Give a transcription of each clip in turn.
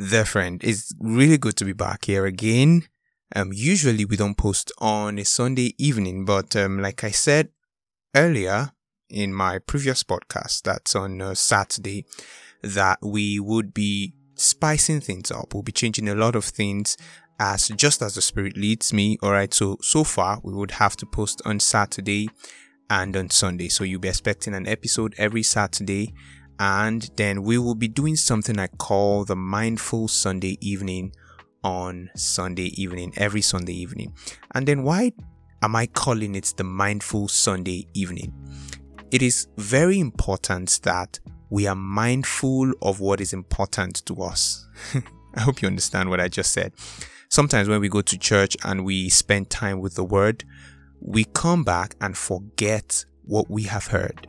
there, friend. It's really good to be back here again. Um, usually we don't post on a Sunday evening, but um, like I said earlier in my previous podcast, that's on uh, Saturday, that we would be spicing things up. We'll be changing a lot of things as just as the Spirit leads me. All right. So so far we would have to post on Saturday and on Sunday. So you'll be expecting an episode every Saturday and then we will be doing something I call the Mindful Sunday Evening on Sunday evening, every Sunday evening. And then why am I calling it the Mindful Sunday Evening? It is very important that we are mindful of what is important to us. I hope you understand what I just said. Sometimes when we go to church and we spend time with the word, we come back and forget what we have heard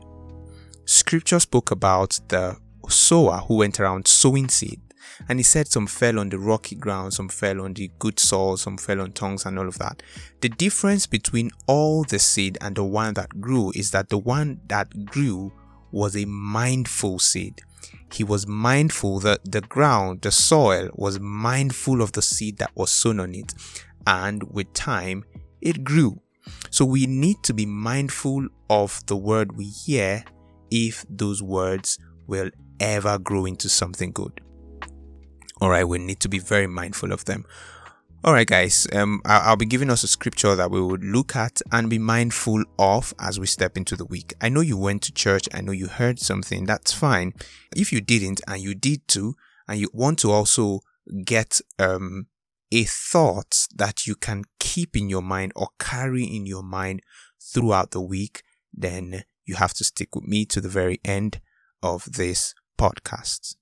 scripture spoke about the sower who went around sowing seed. And he said some fell on the rocky ground, some fell on the good soil, some fell on tongues, and all of that. The difference between all the seed and the one that grew is that the one that grew was a mindful seed. He was mindful that the ground, the soil, was mindful of the seed that was sown on it. And with time, it grew. So we need to be mindful of the word we hear if those words will ever grow into something good. All right, we need to be very mindful of them. All right, guys, um, I'll be giving us a scripture that we would look at and be mindful of as we step into the week. I know you went to church, I know you heard something, that's fine. If you didn't and you did too, and you want to also get um, a thought that you can keep in your mind or carry in your mind throughout the week, then you have to stick with me to the very end of this podcast.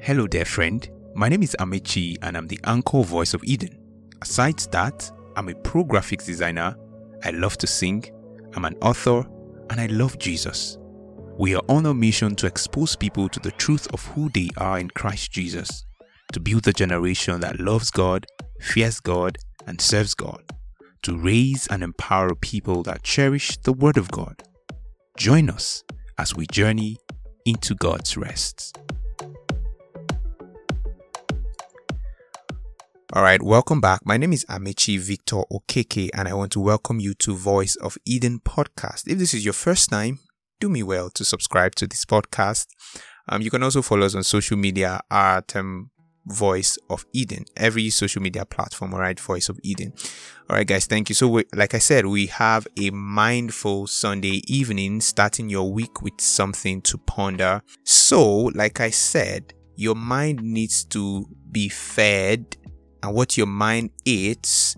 Hello there, friend. My name is Amechi and I'm the anchor voice of Eden. Aside that, I'm a pro graphics designer, I love to sing, I'm an author, and I love Jesus. We are on a mission to expose people to the truth of who they are in Christ Jesus, to build a generation that loves God, fears God, and serves God, to raise and empower people that cherish the Word of God. Join us as we journey into God's rest. All right, welcome back. My name is Amechi Victor Okeke, and I want to welcome you to Voice of Eden podcast. If this is your first time, do me well to subscribe to this podcast. Um, you can also follow us on social media at um, Voice of Eden. Every social media platform, all right, Voice of Eden. All right, guys, thank you. So, we, like I said, we have a mindful Sunday evening, starting your week with something to ponder. So, like I said, your mind needs to be fed, and what your mind eats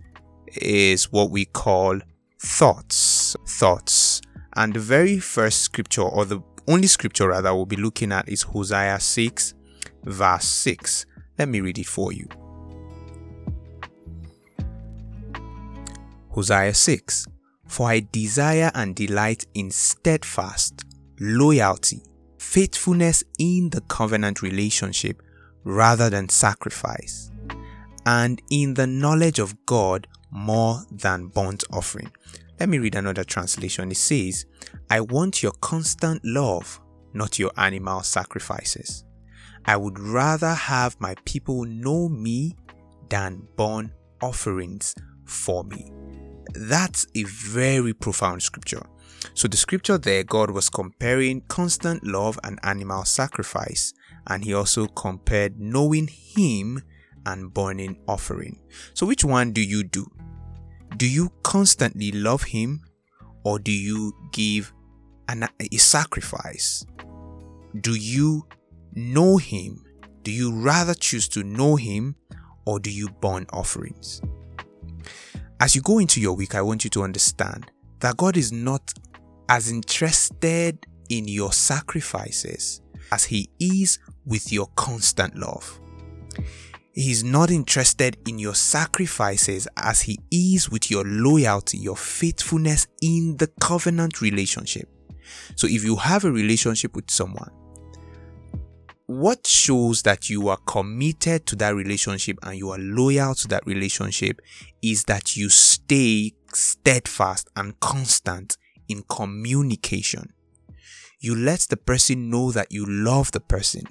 is what we call thoughts. Thoughts. And the very first scripture, or the only scripture rather, we'll be looking at is Hosea 6, verse 6. Let me read it for you. Hosea 6 For I desire and delight in steadfast loyalty, faithfulness in the covenant relationship rather than sacrifice, and in the knowledge of God more than burnt offering. Let me read another translation. It says, I want your constant love, not your animal sacrifices. I would rather have my people know me than burn offerings for me. That's a very profound scripture. So, the scripture there, God was comparing constant love and animal sacrifice, and He also compared knowing Him and burning offering. So, which one do you do? Do you constantly love Him, or do you give an, a sacrifice? Do you know Him? Do you rather choose to know Him or do you burn offerings? As you go into your week, I want you to understand that God is not as interested in your sacrifices as He is with your constant love. He is not interested in your sacrifices as He is with your loyalty, your faithfulness in the covenant relationship. So if you have a relationship with someone, what shows that you are committed to that relationship and you are loyal to that relationship is that you stay steadfast and constant in communication. you let the person know that you love the person,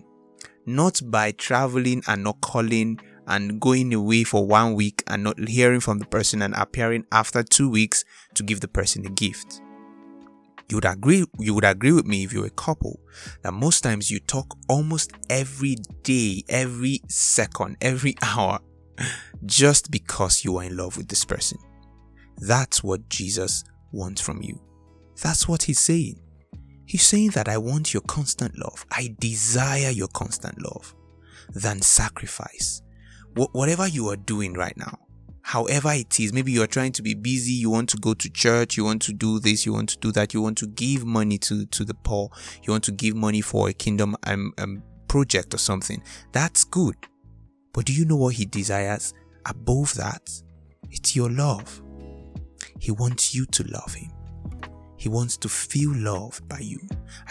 not by traveling and not calling and going away for one week and not hearing from the person and appearing after two weeks to give the person a gift. You would agree you would agree with me if you're a couple that most times you talk almost every day, every second, every hour just because you are in love with this person. That's what Jesus wants from you. That's what he's saying. He's saying that I want your constant love. I desire your constant love than sacrifice. Wh- whatever you are doing right now, however it is, maybe you're trying to be busy, you want to go to church, you want to do this, you want to do that, you want to give money to, to the poor, you want to give money for a kingdom um, um, project or something. That's good. But do you know what he desires above that? It's your love. He wants you to love him. He wants to feel loved by you.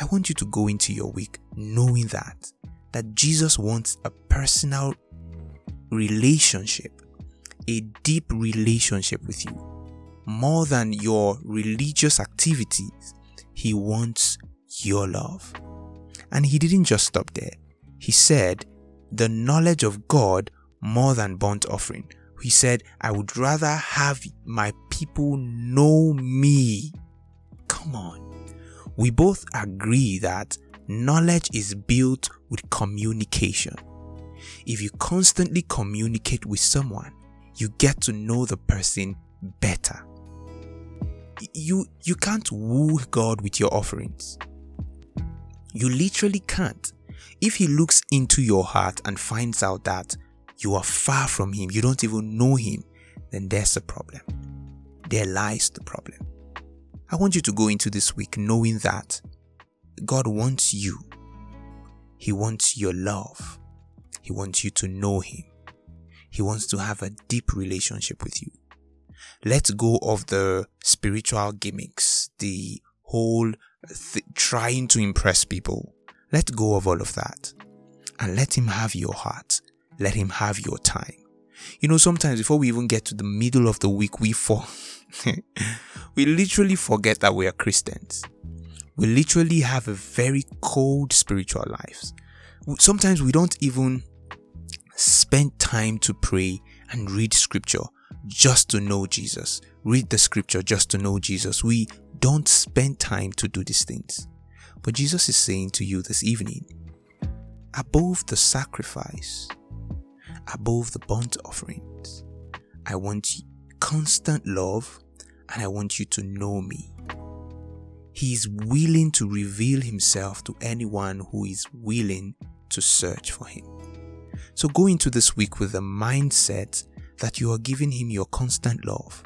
I want you to go into your week knowing that that Jesus wants a personal relationship, a deep relationship with you. More than your religious activities, he wants your love. And he didn't just stop there. He said, the knowledge of God more than burnt offering. He said, I would rather have my people know me Come on. We both agree that knowledge is built with communication. If you constantly communicate with someone, you get to know the person better. You, you can't woo God with your offerings. You literally can't. If He looks into your heart and finds out that you are far from Him, you don't even know Him, then there's a problem. There lies the problem. I want you to go into this week knowing that God wants you. He wants your love. He wants you to know Him. He wants to have a deep relationship with you. Let go of the spiritual gimmicks, the whole th- trying to impress people. Let go of all of that and let Him have your heart. Let Him have your time. You know, sometimes before we even get to the middle of the week, we fall. we literally forget that we are Christians. We literally have a very cold spiritual lives. Sometimes we don't even spend time to pray and read scripture just to know Jesus. Read the scripture just to know Jesus. We don't spend time to do these things. But Jesus is saying to you this evening, above the sacrifice, above the burnt offerings, I want constant love and I want you to know me. He is willing to reveal himself to anyone who is willing to search for him. So go into this week with the mindset that you are giving him your constant love.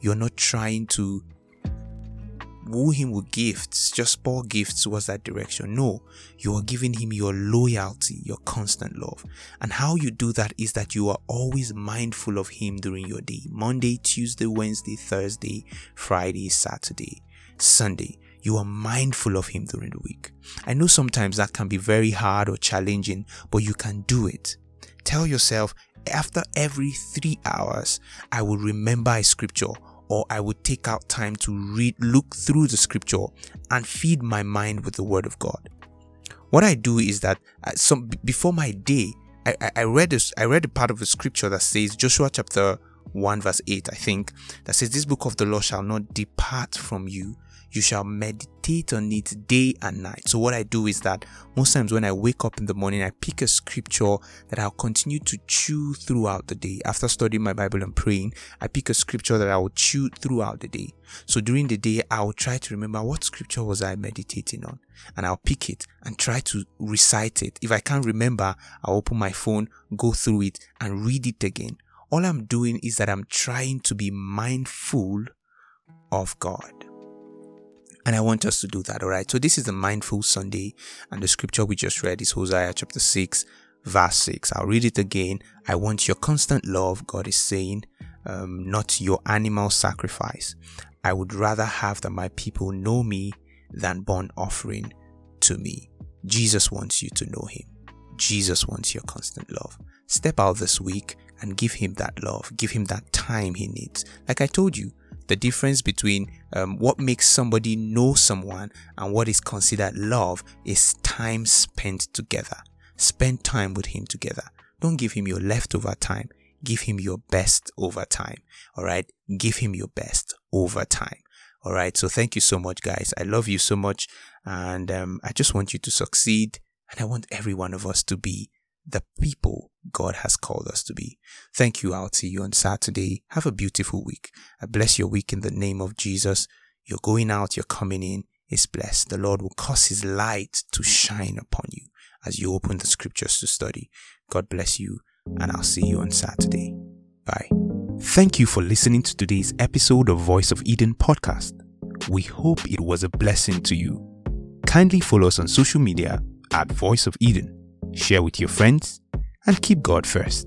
You're not trying to woo him with gifts, just pour gifts towards that direction. No, you are giving him your loyalty, your constant love. And how you do that is that you are always mindful of him during your day. Monday, Tuesday, Wednesday, Thursday, Friday, Saturday, Sunday. You are mindful of him during the week. I know sometimes that can be very hard or challenging, but you can do it. Tell yourself, after every three hours, I will remember a scripture or I would take out time to read, look through the scripture and feed my mind with the word of God. What I do is that uh, some before my day, I, I, I read this, I read a part of the scripture that says Joshua chapter 1 verse 8, I think, that says, This book of the law shall not depart from you, you shall meditate on it day and night. So what I do is that most times when I wake up in the morning, I pick a scripture that I'll continue to chew throughout the day. After studying my Bible and praying, I pick a scripture that I will chew throughout the day. So during the day, I will try to remember what scripture was I meditating on and I'll pick it and try to recite it. If I can't remember, I'll open my phone, go through it and read it again. All I'm doing is that I'm trying to be mindful of God. And I want us to do that, all right? So this is the Mindful Sunday, and the scripture we just read is Hosea chapter 6, verse 6. I'll read it again. I want your constant love, God is saying, um, not your animal sacrifice. I would rather have that my people know me than burn offering to me. Jesus wants you to know him. Jesus wants your constant love. Step out this week and give him that love. Give him that time he needs. Like I told you, the difference between um, what makes somebody know someone and what is considered love is time spent together. Spend time with him together. Don't give him your leftover time. Give him your best over time. All right. Give him your best over time. All right. So thank you so much, guys. I love you so much. And um, I just want you to succeed. And I want every one of us to be the people God has called us to be. Thank you. I'll see you on Saturday. Have a beautiful week. I bless your week in the name of Jesus. You're going out, you're coming in is blessed. The Lord will cause his light to shine upon you as you open the scriptures to study. God bless you, and I'll see you on Saturday. Bye. Thank you for listening to today's episode of Voice of Eden podcast. We hope it was a blessing to you. Kindly follow us on social media at Voice of Eden, share with your friends, and keep God first.